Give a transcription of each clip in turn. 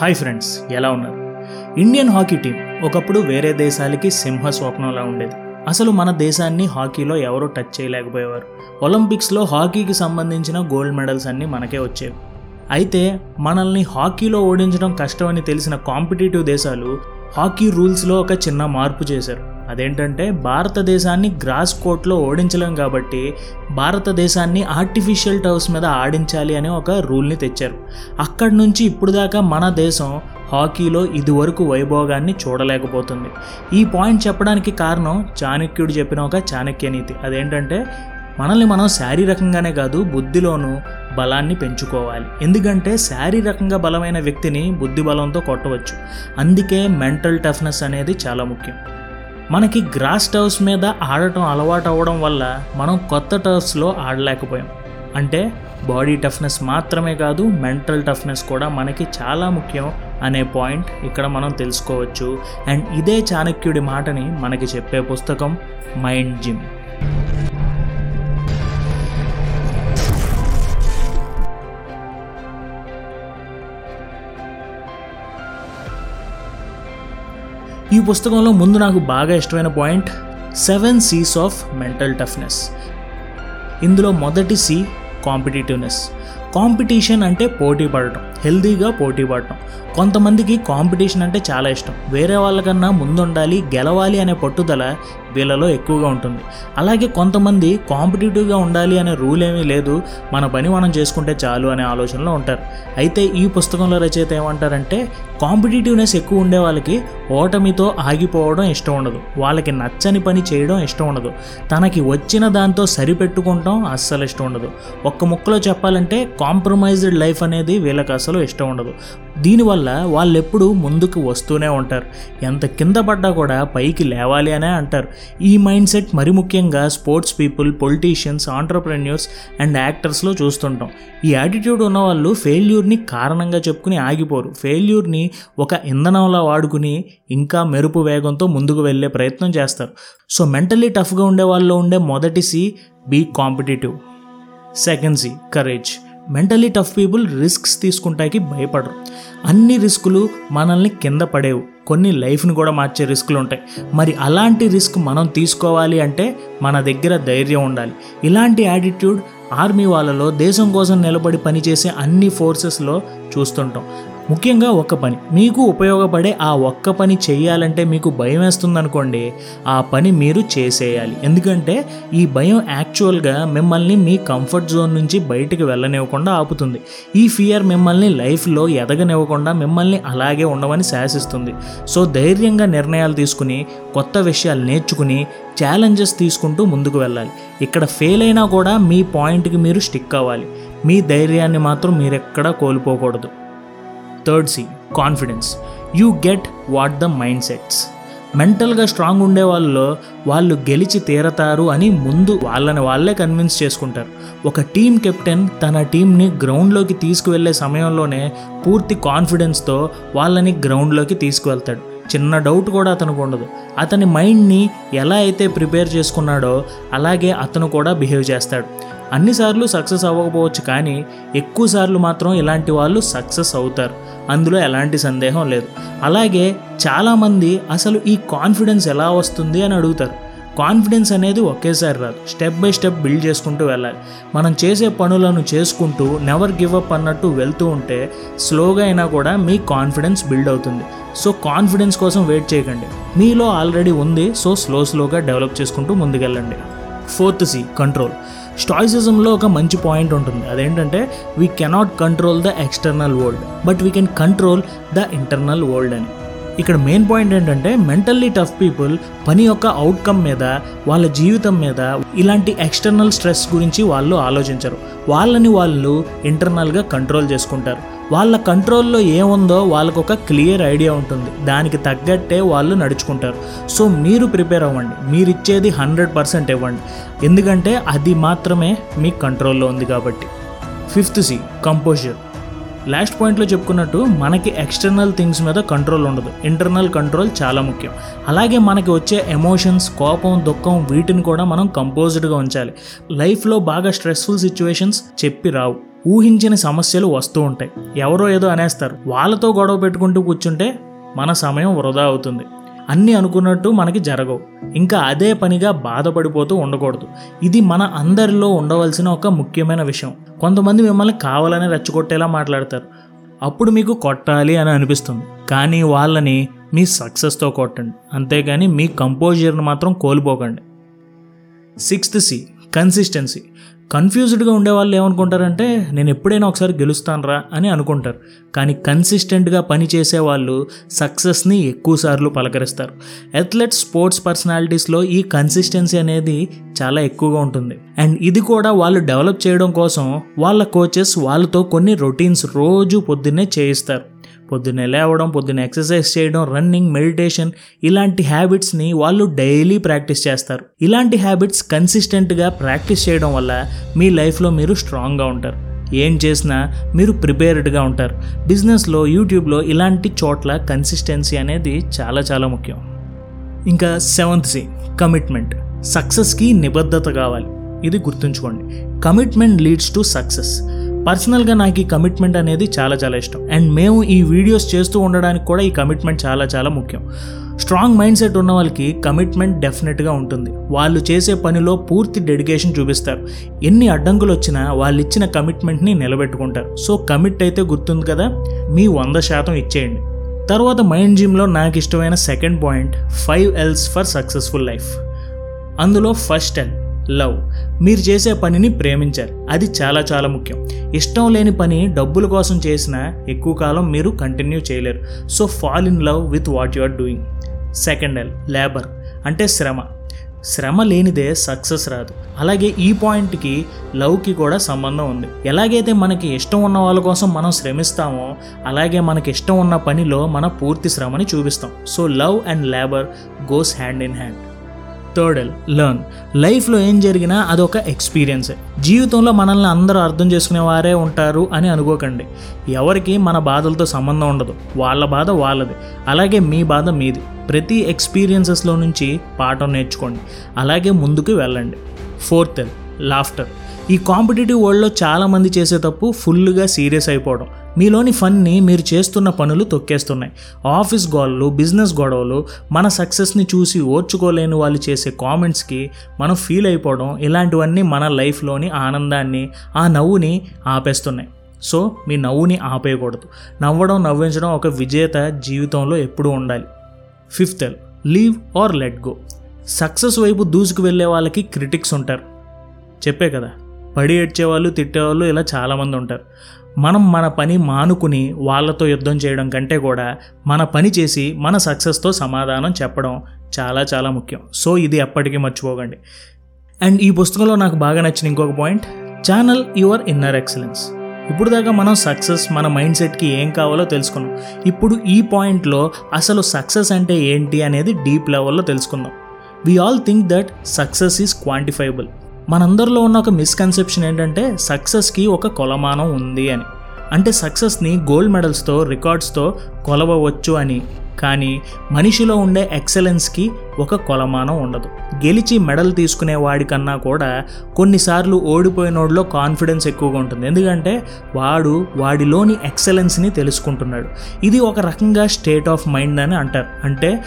Hi friends ఎలా ఉన్నారు? Indian hockey team ఒకప్పుడు వేరే దేశాలకి సింహ స్వప్నంలా ఉండేది. అసలు మన దేశాన్ని హాకీలో ఎవరూ టచ్ చేయలేకపోయేవారు. ఒలింపిక్స్లో హాకీకి సంబంధించిన గోల్డ్ మెడల్స్ అన్నీ మనకే వచ్చేవి. అయితే మనల్ని హాకీలో ఓడించడం కష్టమని తెలిసిన కాంపిటేటివ్ దేశాలు హాకీ రూల్స్లో ఒక చిన్న మార్పు చేశారు. అదేంటంటే భారతదేశాన్ని గ్రాస్ కోర్ట్లో ఓడించలేం కాబట్టి భారతదేశాన్ని ఆర్టిఫిషియల్ టర్ఫ్స్ మీద ఆడించాలి అనే ఒక రూల్ని తెచ్చారు. అక్కడి నుంచి ఇప్పుడు దాకా మన దేశం హాకీలో ఇదివరకు వైభోగాన్ని చూడలేకపోతుంది. ఈ పాయింట్ చెప్పడానికి కారణం చాణక్యుడు చెప్పిన ఒక చాణక్య నీతి. అదేంటంటే మనల్ని మనం శారీరకంగానే కాదు బుద్ధిలోనూ బలాన్ని పెంచుకోవాలి. ఎందుకంటే శారీరకంగా బలమైన వ్యక్తిని బుద్ధి బలంతో కొట్టవచ్చు. అందుకే మెంటల్ టఫ్నెస్ అనేది చాలా ముఖ్యం. మనకి గ్రాస్ టర్వ్స్ మీద ఆడటం అలవాటు అవ్వడం వల్ల మనం కొత్త టర్వ్స్లో ఆడలేకపోయాం. అంటే బాడీ టఫ్నెస్ మాత్రమే కాదు మెంటల్ టఫ్నెస్ కూడా మనకి చాలా ముఖ్యం అనే పాయింట్ ఇక్కడ మనం తెలుసుకోవచ్చు. అండ్ ఇదే చాణక్యుడి మాటని మనకి చెప్పే పుస్తకం మైండ్ జిమ్. ఈ పుస్తకంలో ముందు నాకు బాగా ఇష్టమైన point seven Cs of mental toughness ఇందులో మొదటి సి కాంపిటేటివ్నెస్ కాంపిటీషన్ అంటే పోటీ పడటం హెల్దీగా పోటీ పడటం. కొంతమందికి కాంపిటీషన్ అంటే చాలా ఇష్టం. వేరే వాళ్ళకన్నా ముందుండాలి గెలవాలి అనే పట్టుదల వీళ్ళలో ఎక్కువగా ఉంటుంది. అలాగే కొంతమంది కాంపిటేటివ్గా ఉండాలి అనే రూల్ ఏమీ లేదు మన పని మనం చేసుకుంటే చాలు అనే ఆలోచనలో ఉంటారు. అయితే ఈ పుస్తకంలో రచయిత ఏమంటారంటే కాంపిటేటివ్నెస్ ఎక్కువ ఉండే వాళ్ళకి ఓటమితో ఆగిపోవడం ఇష్టం ఉండదు. వాళ్ళకి నచ్చని పని చేయడం ఇష్టం ఉండదు. తనకి వచ్చిన దాంతో సరిపెట్టుకుంటాం అస్సలు ఇష్టం ఉండదు. ఒక్క ముక్కలో చెప్పాలంటే కాంప్రమైజ్డ్ లైఫ్ అనేది వీళ్ళకి అసలు ఇష్టం ఉండదు. దీనివల్ల వాళ్ళు ఎప్పుడు ముందుకు వస్తూనే ఉంటారు. ఎంత కింద పడ్డా కూడా పైకి లేవాలి అనే అంటారు. ఈ మైండ్ సెట్ మరి ముఖ్యంగా sports people politicians entrepreneurs and యాక్టర్స్లో చూస్తుంటాం. ఈ యాటిట్యూడ్ ఉన్న వాళ్ళు ఫెయిల్యూర్ని కారణంగా చెప్పుకుని ఆగిపోరు. ఫెయిల్యూర్ని ఒక ఇంధనంలా వాడుకుని ఇంకా మెరుపు వేగంతో ముందుకు వెళ్ళే ప్రయత్నం చేస్తారు. సో మెంటలీ టఫ్గా ఉండే వాళ్ళలో ఉండే మొదటి C be competitive. Second C courage. Mentally tough people risks తీసుకుంటానికి భయపడరు. అన్ని రిస్కులు మనల్ని కింద పడేవు. కొన్ని లైఫ్ని కూడా మార్చే రిస్కులు ఉంటాయి. మరి అలాంటి రిస్క్ మనం తీసుకోవాలి అంటే మన దగ్గర ధైర్యం ఉండాలి. ఇలాంటి యాటిట్యూడ్ ఆర్మీ వాళ్ళలో దేశం కోసం నిలబడి పనిచేసే అన్ని ఫోర్సెస్లో చూస్తుంటాం. ముఖ్యంగా ఒక్క పని. మీకు ఉపయోగపడే ఆ ఒక్క పని చేయాలంటే మీకు భయం వేస్తుందనుకోండి ఆ పని మీరు చేసేయాలి. ఎందుకంటే ఈ భయం యాక్చువల్గా మిమ్మల్ని మీ కంఫర్ట్ జోన్ నుంచి బయటకు వెళ్ళనివ్వకుండా ఆపుతుంది. ఈ ఫియర్ మిమ్మల్ని లైఫ్లో ఎదగనివ్వకుండా మిమ్మల్ని అలాగే ఉండమని శాసిస్తుంది. సో ధైర్యంగా నిర్ణయాలు తీసుకుని కొత్త విషయాలు నేర్చుకుని ఛాలెంజెస్ తీసుకుంటూ ముందుకు వెళ్ళాలి. ఇక్కడ ఫెయిల్ అయినా కూడా మీ పాయింట్కి మీరు స్టిక్ అవ్వాలి. మీ ధైర్యాన్ని మాత్రం మీరెక్కడా కోల్పోకూడదు. Third C confidence you get what the mindsets మెంటల్గా స్ట్రాంగ్ ఉండే వాళ్ళలో వాళ్ళు గెలిచి తీరతారు అని ముందు వాళ్ళని వాళ్ళే కన్విన్స్ చేసుకుంటారు. ఒక టీం కెప్టెన్ తన టీంని గ్రౌండ్లోకి తీసుకువెళ్ళే సమయంలోనే పూర్తి కాన్ఫిడెన్స్తో వాళ్ళని గ్రౌండ్లోకి తీసుకువెళ్తాడు. చిన్న డౌట్ కూడా అతనికి ఉండదు. అతని మైండ్ని ఎలా అయితే ప్రిపేర్ చేసుకున్నాడో అలాగే అతను కూడా బిహేవ్ చేస్తాడు. అన్నిసార్లు సక్సెస్ అవ్వకపోవచ్చు కానీ ఎక్కువసార్లు మాత్రం ఇలాంటి వాళ్ళు సక్సెస్ అవుతారు. అందులో ఎలాంటి సందేహం లేదు. అలాగే చాలామంది అసలు ఈ కాన్ఫిడెన్స్ ఎలా వస్తుంది అని అడుగుతారు. కాన్ఫిడెన్స్ అనేది ఒకేసారి రాదు. స్టెప్ బై స్టెప్ బిల్డ్ చేసుకుంటూ వెళ్ళాలి. మనం చేసే పనులను చేసుకుంటూ నెవర్ గివ్ అప్ అన్నట్టు వెళ్తూ ఉంటే స్లోగా అయినా కూడా మీ కాన్ఫిడెన్స్ బిల్డ్ అవుతుంది. సో కాన్ఫిడెన్స్ కోసం వెయిట్ చేయకండి. మీలో ఆల్రెడీ ఉంది. సో స్లో స్లోగా డెవలప్ చేసుకుంటూ ముందుకెళ్ళండి. Fourth C control. స్టాయిసిజంలో ఒక మంచి పాయింట్ ఉంటుంది. అదేంటంటే we cannot control the external world but we can control the internal world అని. ఇక్కడ మెయిన్ పాయింట్ ఏంటంటే మెంటల్లీ టఫ్ పీపుల్ పని యొక్క అవుట్కమ్ మీద వాళ్ళ జీవితం మీద ఇలాంటి ఎక్స్టర్నల్ స్ట్రెస్ గురించి వాళ్ళు ఆలోచించరు. వాళ్ళని వాళ్ళు ఇంటర్నల్గా కంట్రోల్ చేసుకుంటారు. వాళ్ళ కంట్రోల్లో ఏముందో వాళ్ళకు ఒక క్లియర్ ఐడియా ఉంటుంది. దానికి తగ్గట్టే వాళ్ళు నడుచుకుంటారు. సో మీరు ప్రిపేర్ అవ్వండి. మీరు ఇచ్చేది హండ్రెడ్ పర్సెంట్ ఇవ్వండి. ఎందుకంటే అది మాత్రమే మీ కంట్రోల్లో ఉంది కాబట్టి. Fifth C composer. లాస్ట్ పాయింట్లో చెప్పుకున్నట్టు మనకి ఎక్స్టర్నల్ థింగ్స్ మీద కంట్రోల్ ఉండదు. ఇంటర్నల్ కంట్రోల్ చాలా ముఖ్యం. అలాగే మనకి వచ్చే ఎమోషన్స్ కోపం దుఃఖం వీటిని కూడా మనం కంపోజ్డ్గా ఉంచాలి. లైఫ్లో బాగా స్ట్రెస్ఫుల్ సిచ్యువేషన్స్ చెప్పి రావు. ఊహించని సమస్యలు వస్తూ ఉంటాయి. ఎవరో ఏదో అనేస్తారు. వాళ్ళతో గొడవ పెట్టుకుంటూ కూర్చుంటే మన సమయం వృధా అవుతుంది. అన్నీ అనుకున్నట్టు మనకి జరగవు. ఇంకా అదే పనిగా బాధపడిపోతూ ఉండకూడదు. ఇది మన అందరిలో ఉండవలసిన ఒక ముఖ్యమైన విషయం. కొంతమంది మిమ్మల్ని కావాలని రెచ్చగొట్టేలా మాట్లాడతారు. అప్పుడు మీకు కొట్టాలి అని అనిపిస్తుంది. కానీ వాళ్ళని మీ సక్సెస్తో కొట్టండి. అంతేగాని మీ కంపోజర్ని మాత్రం కోల్పోకండి. Sixth C consistency. కన్ఫ్యూజ్డ్గా ఉండేవాళ్ళు ఏమనుకుంటారంటే నేను ఎప్పుడైనా ఒకసారి గెలుస్తానరా అని అనుకుంటారు. కానీ కన్సిస్టెంట్గా పని చేసే వాళ్ళు సక్సెస్ని ఎక్కువసార్లు పలకరిస్తారు. అథ్లెట్ స్పోర్ట్స్ పర్సనాలిటీస్లో ఈ కన్సిస్టెన్సీ అనేది చాలా ఎక్కువగా ఉంటుంది. అండ్ ఇది కూడా వాళ్ళు డెవలప్ చేయడం కోసం వాళ్ళ కోచెస్ వాళ్ళతో కొన్ని రొటీన్స్ రోజు పొద్దున్నే చేయిస్తారు. పొద్దున్నే లేవడం పొద్దున్న ఎక్సర్సైజ్ చేయడం రన్నింగ్ మెడిటేషన్ ఇలాంటి హ్యాబిట్స్ని వాళ్ళు డైలీ ప్రాక్టీస్ చేస్తారు. ఇలాంటి హ్యాబిట్స్ కన్సిస్టెంట్గా ప్రాక్టీస్ చేయడం వల్ల మీ లైఫ్లో మీరు స్ట్రాంగ్గా ఉంటారు. ఏం చేసినా మీరు ప్రిపేర్డ్గా ఉంటారు. బిజినెస్లో యూట్యూబ్లో ఇలాంటి చోట్ల కన్సిస్టెన్సీ అనేది చాలా చాలా ముఖ్యం. ఇంకా సెవెంత్ సి కమిట్మెంట్ సక్సెస్కి నిబద్ధత కావాలి. ఇది గుర్తుంచుకోండి. కమిట్మెంట్ లీడ్స్ టు సక్సెస్ పర్సనల్గా నాకు ఈ కమిట్మెంట్ అనేది చాలా చాలా ఇష్టం. అండ్ మేము ఈ వీడియోస్ చేస్తూ ఉండడానికి కూడా ఈ కమిట్మెంట్ చాలా చాలా ముఖ్యం. స్ట్రాంగ్ మైండ్ సెట్ ఉన్న వాళ్ళకి కమిట్మెంట్ డెఫినెట్గా ఉంటుంది. వాళ్ళు చేసే పనిలో పూర్తి డెడికేషన్ చూపిస్తారు. ఎన్ని అడ్డంకులు వచ్చినా వాళ్ళు ఇచ్చిన కమిట్మెంట్ని నిలబెట్టుకుంటారు. సో కమిట్ అయితే గుర్తుంది కదా? మీ వంద శాతం ఇచ్చేయండి. తర్వాత మైండ్ జిమ్లో నాకు ఇష్టమైన second point five Ls for successful life అందులో ఫస్ట్ ఎల్ లవ్. మీరు చేసే పనిని ప్రేమించాలి అది చాలా చాలా ముఖ్యం. ఇష్టం లేని పని డబ్బుల కోసం చేసినా ఎక్కువ కాలం మీరు కంటిన్యూ చేయలేరు. So fall in love with what you are doing second L labour అంటే శ్రమ. శ్రమ లేనిదే సక్సెస్ రాదు. అలాగే ఈ పాయింట్కి లవ్కి కూడా సంబంధం ఉంది. ఎలాగైతే మనకి ఇష్టం ఉన్న వాళ్ళ కోసం మనం శ్రమిస్తామో అలాగే మనకి ఇష్టం ఉన్న పనిలో మన పూర్తి శ్రమని చూపిస్తాం. So love and labour goes hand in hand third L learn లైఫ్లో ఏం జరిగినా అదొక ఎక్స్పీరియన్సే జీవితంలో మనల్ని అందరూ అర్థం చేసుకునే వారే ఉంటారు అని అనుకోకండి. ఎవరికి మన బాధలతో సంబంధం ఉండదు. వాళ్ళ బాధ వాళ్ళది. అలాగే మీ బాధ మీది. ప్రతి ఎక్స్పీరియన్సెస్లో నుంచి పాఠం నేర్చుకోండి. అలాగే ముందుకు వెళ్ళండి. ఫోర్త్ ఎల్ లాఫ్టర్ ఈ కాంపిటేటివ్ వరల్డ్లో చాలామంది చేసే తప్పు ఫుల్గా సీరియస్ అయిపోవడం. మీలోని ఫన్ని మీరు చేస్తున్న పనులు తొక్కేస్తున్నాయి. ఆఫీస్ గోడలు బిజినెస్ గొడవలు మన సక్సెస్ని చూసి ఓర్చుకోలేని వాళ్ళు చేసే కామెంట్స్కి మనం ఫీల్ అయిపోవడం ఇలాంటివన్నీ మన లైఫ్లోని ఆనందాన్ని ఆ నవ్వుని ఆపేస్తున్నాయి. సో మీ నవ్వుని ఆపేయకూడదు. నవ్వడం నవ్వించడం ఒక విజేత జీవితంలో ఎప్పుడూ ఉండాలి. Fifth L leave or let go. Success వైపు దూసుకు వెళ్ళే వాళ్ళకి క్రిటిక్స్ ఉంటారు. చెప్పే కదా పడి ఏడ్చేవాళ్ళు తిట్టేవాళ్ళు ఇలా చాలామంది ఉంటారు. మనం మన పని మానుకుని వాళ్ళతో యుద్ధం చేయడం కంటే కూడా మన పని చేసి మన సక్సెస్తో సమాధానం చెప్పడం చాలా చాలా ముఖ్యం. సో ఇది ఎప్పటికీ మర్చిపోకండి. అండ్ ఈ పుస్తకంలో నాకు బాగా నచ్చిన ఇంకొక point channel your inner excellence. ఇప్పుడు దాకా మనం సక్సెస్ మన మైండ్ సెట్కి ఏం కావాలో తెలుసుకున్నాం. ఇప్పుడు ఈ పాయింట్లో అసలు సక్సెస్ అంటే ఏంటి అనేది డీప్ లెవెల్లో తెలుసుకుందాం. We all think that success is quantifiable మనందరిలో ఉన్న ఒక మిస్కన్సెప్షన్ ఏంటంటే సక్సెస్కి ఒక కొలమానం ఉంది అని. అంటే సక్సెస్ని గోల్డ్ మెడల్స్తో రికార్డ్స్తో కొలవవచ్చు అని. కానీ మనిషిలో ఉండే ఎక్సలెన్స్కి ఒక కొలమానం ఉండదు. గెలిచి మెడల్ తీసుకునే వాడికన్నా కూడా కొన్నిసార్లు ఓడిపోయినోడిలో కాన్ఫిడెన్స్ ఎక్కువగా ఉంటుంది. ఎందుకంటే వాడు వాడిలోని ఎక్సలెన్స్ని తెలుసుకుంటున్నాడు. ఇది ఒక రకంగా స్టేట్ ఆఫ్ మైండ్ అని అంటారు. అంటే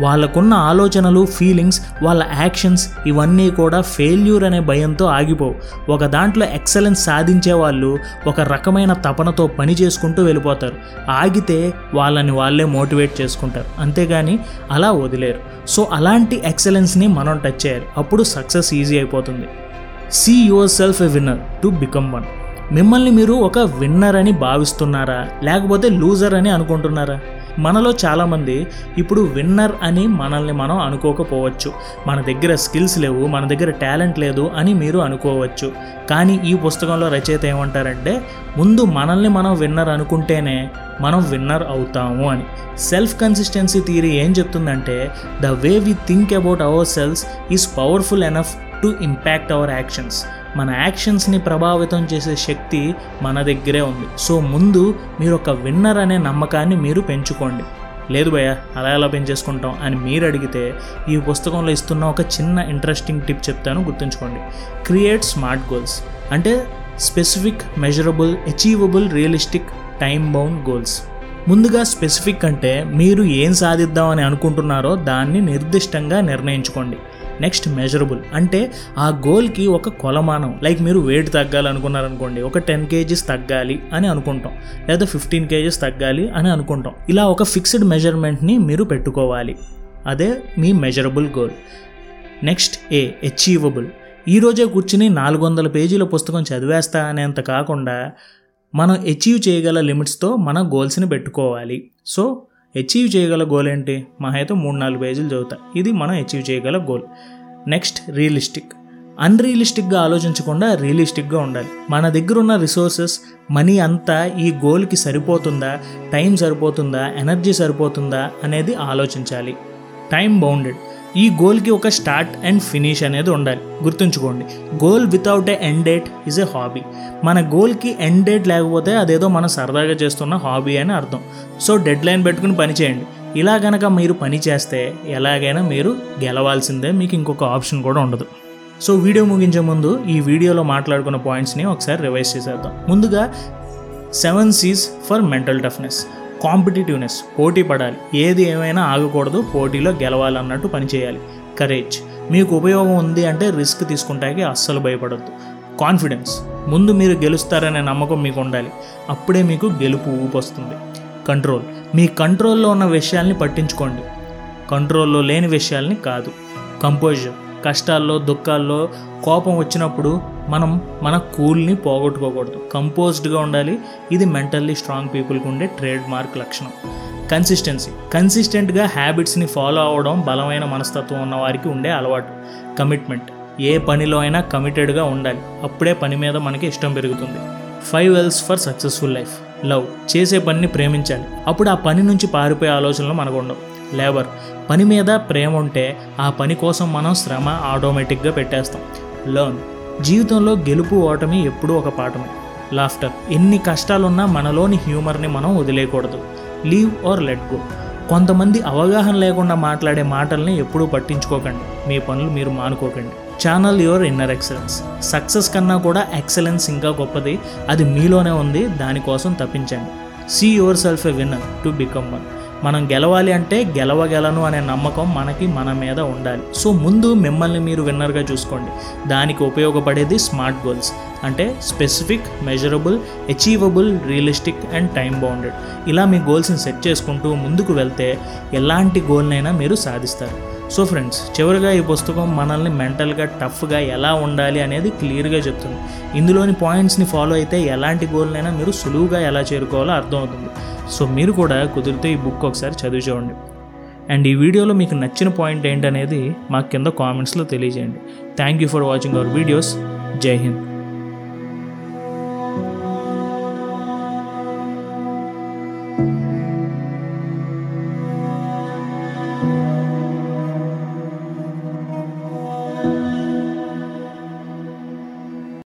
వాళ్ళకున్న ఆలోచనలు ఫీలింగ్స్ వాళ్ళ యాక్షన్స్ ఇవన్నీ కూడా ఫెయిల్యూర్ అనే భయంతో ఆగిపోవు. ఒక దాంట్లో ఎక్సలెన్స్ సాధించే వాళ్ళు ఒక రకమైన తపనతో పని చేసుకుంటూ వెళ్ళిపోతారు. ఆగితే వాళ్ళని వాళ్ళే మోటివేట్ చేసుకుంటారు. అంతేగాని అలా వదిలేరు. సో అలాంటి ఎక్సలెన్స్ని మనం టచ్ చేయాలి. అప్పుడు సక్సెస్ ఈజీ అయిపోతుంది. See yourself a winner to become one మిమ్మల్ని మీరు ఒక విన్నర్ అని భావిస్తున్నారా? లేకపోతే లూజర్ అని అనుకుంటున్నారా? మనలో చాలామంది ఇప్పుడు విన్నర్ అని మనల్ని మనం అనుకోకపోవచ్చు. మన దగ్గర స్కిల్స్ లేవు మన దగ్గర టాలెంట్ లేదు అని మీరు అనుకోవచ్చు. కానీ ఈ పుస్తకంలో రచయిత ఏమంటారంటే ముందు మనల్ని మనం విన్నర్ అనుకుంటేనే మనం విన్నర్ అవుతాము అని. సెల్ఫ్ కన్సిస్టెన్సీ థియరీ ఏం చెప్తుందంటే the way we think about our selves is powerful enough to impact our actions. మన యాక్షన్స్ని ప్రభావితం చేసే శక్తి మన దగ్గరే ఉంది. సో ముందు మీరు ఒక విన్నర్ అనే నమ్మకాన్ని మీరు పెంచుకోండి. లేదు భయ్య అలా ఎలా పెంచేసుకుంటాం అని మీరు అడిగితే ఈ పుస్తకంలో ఇస్తున్న ఒక చిన్న ఇంట్రెస్టింగ్ టిప్ చెప్తాను గుర్తుంచుకోండి. క్రియేట్ స్మార్ట్ గోల్స్ అంటే specific measurable achievable realistic time bound goals ముందుగా స్పెసిఫిక్ అంటే మీరు ఏం సాధిద్దామని అనుకుంటున్నారో దాన్ని నిర్దిష్టంగా నిర్ణయించుకోండి. Next measurable. అంటే ఆ గోల్కి ఒక కొలమానం. లైక్ మీరు వెయిట్ తగ్గాలనుకున్నారనుకోండి ఒక టెన్ కేజీస్ తగ్గాలి అని అనుకుంటాం. లేదా ఫిఫ్టీన్ కేజీస్ తగ్గాలి అని అనుకుంటాం. ఇలా ఒక ఫిక్స్డ్ మెజర్మెంట్ని మీరు పెట్టుకోవాలి. అదే మీ measurable goal next A achievable ఈరోజే కూర్చుని నాలుగు వందల పేజీల పుస్తకం చదివేస్తా అనేంత కాకుండా మనం అచీవ్ చేయగల లిమిట్స్తో మన గోల్స్ని పెట్టుకోవాలి. సో అచీవ్ చేయగల గోల్ ఏంటి? మా అయితే మూడు నాలుగు పేజీలు చదువుతా. ఇది మనం అచీవ్ చేయగల గోల్ నెక్స్ట్ రియలిస్టిక్ అన్రియలిస్టిక్గా ఆలోచించకుండా రియలిస్టిక్గా ఉండాలి. మన దగ్గర ఉన్న రిసోర్సెస్ మనీ అంతా ఈ గోల్కి సరిపోతుందా? టైం సరిపోతుందా? ఎనర్జీ సరిపోతుందా? అనేది ఆలోచించాలి. టైం బౌండెడ్ ఈ గోల్కి ఒక స్టార్ట్ అండ్ ఫినిష్ అనేది ఉండాలి. గుర్తుంచుకోండి goal without a end date is a hobby మన గోల్కి ఎండ్ డేట్ లేకపోతే అదేదో మనం సరదాగా చేస్తున్న హాబీ అని అర్థం. సో డెడ్ లైన్ పెట్టుకుని పని చేయండి. ఇలా గనక మీరు పని చేస్తే ఎలాగైనా మీరు గెలవాల్సిందే మీకు ఇంకొక ఆప్షన్ కూడా ఉండదు. సో వీడియో ముగించే ముందు ఈ వీడియోలో మాట్లాడుకున్న పాయింట్స్ని ఒకసారి రివైజ్ చేసేద్దాం. ముందుగా seven Cs for mental toughness competitiveness పోటీ పడాలి. ఏది ఏమైనా ఆగకూడదు పోటీలో గెలవాలన్నట్టు పనిచేయాలి కరేజ్. మీకు ఉపయోగం ఉంది అంటే రిస్క్ తీసుకుంటానికి అస్సలు భయపడద్దు. కాన్ఫిడెన్స్. ముందు మీరు గెలుస్తారనే నమ్మకం మీకు ఉండాలి అప్పుడే మీకు గెలుపు ఊపొస్తుంది. కంట్రోల్. మీ కంట్రోల్లో ఉన్న విషయాల్ని పట్టించుకోండి. కంట్రోల్లో లేని విషయాల్ని కాదు. కంపోజర్. కష్టాల్లో దుఃఖాల్లో కోపం వచ్చినప్పుడు మనం మన కూల్ని పోగొట్టుకోకూడదు. కంపోజ్డ్గా ఉండాలి. ఇది మెంటల్లీ స్ట్రాంగ్ పీపుల్కి ఉండే ట్రేడ్ మార్క్ లక్షణం. కన్సిస్టెన్సీ. కన్సిస్టెంట్గా హ్యాబిట్స్ని ఫాలో అవ్వడం బలమైన మనస్తత్వం ఉన్న వారికి ఉండే అలవాటు. కమిట్మెంట్. ఏ పనిలో అయినా కమిటెడ్గా ఉండాలి. అప్పుడే పని మీద మనకి ఇష్టం పెరుగుతుంది. Five Ls for successful life. Love. చేసే పనిని ప్రేమించాలి. అప్పుడు ఆ పని నుంచి పారిపోయే ఆలోచనలు మనకు ఉండవు. లేబర్. పని మీద ప్రేమ ఉంటే ఆ పని కోసం మనం శ్రమ ఆటోమేటిక్గా పెట్టేస్తాం. లర్న్ జీవితంలో గెలుపు ఓటమి ఎప్పుడూ ఒక పాఠమే. లాఫ్టర్ ఎన్ని కష్టాలున్నా మనలోని హ్యూమర్ని మనం వదిలేయకూడదు. లీవ్ ఆర్ లెట్ గో కొంతమంది అవగాహన లేకుండా మాట్లాడే మాటల్ని ఎప్పుడూ పట్టించుకోకండి. మీ పనులు మీరు మానుకోకండి. Channel your inner excellence success కన్నా కూడా ఎక్సలెన్స్ ఇంకా గొప్పది. అది మీలోనే ఉంది. దానికోసం తప్పించండి. See yourself a winner to become one మనం గెలవాలి అంటే గెలవగలను అనే నమ్మకం మనకి మన మీద ఉండాలి. సో ముందు మిమ్మల్ని మీరు విన్నర్గా చూసుకోండి. దానికి ఉపయోగపడేది స్మార్ట్ గోల్స్. అంటే specific measurable achievable realistic and time bounded. ఇలా మీ గోల్స్ని సెట్ చేసుకుంటూ ముందుకు వెళ్తే ఎలాంటి గోల్నైనా మీరు సాధిస్తారు. సో ఫ్రెండ్స్ చివరిగా ఈ పుస్తకం మనల్ని మెంటల్గా టఫ్గా ఎలా ఉండాలి అనేది క్లియర్గా చెప్తుంది. ఇందులోని పాయింట్స్ని ఫాలో అయితే ఎలాంటి గోల్నైనా మీరు సులువుగా ఎలా చేరుకోవాలో అర్థమవుతుంది. సో మీరు కూడా కుదిరితే ఈ బుక్ ఒకసారి చదివి చూడండి. అండ్ ఈ వీడియోలో మీకు నచ్చిన పాయింట్ ఏంటనేది మాకు కింద కామెంట్స్లో తెలియజేయండి. Thank you for watching our videos Jai Hind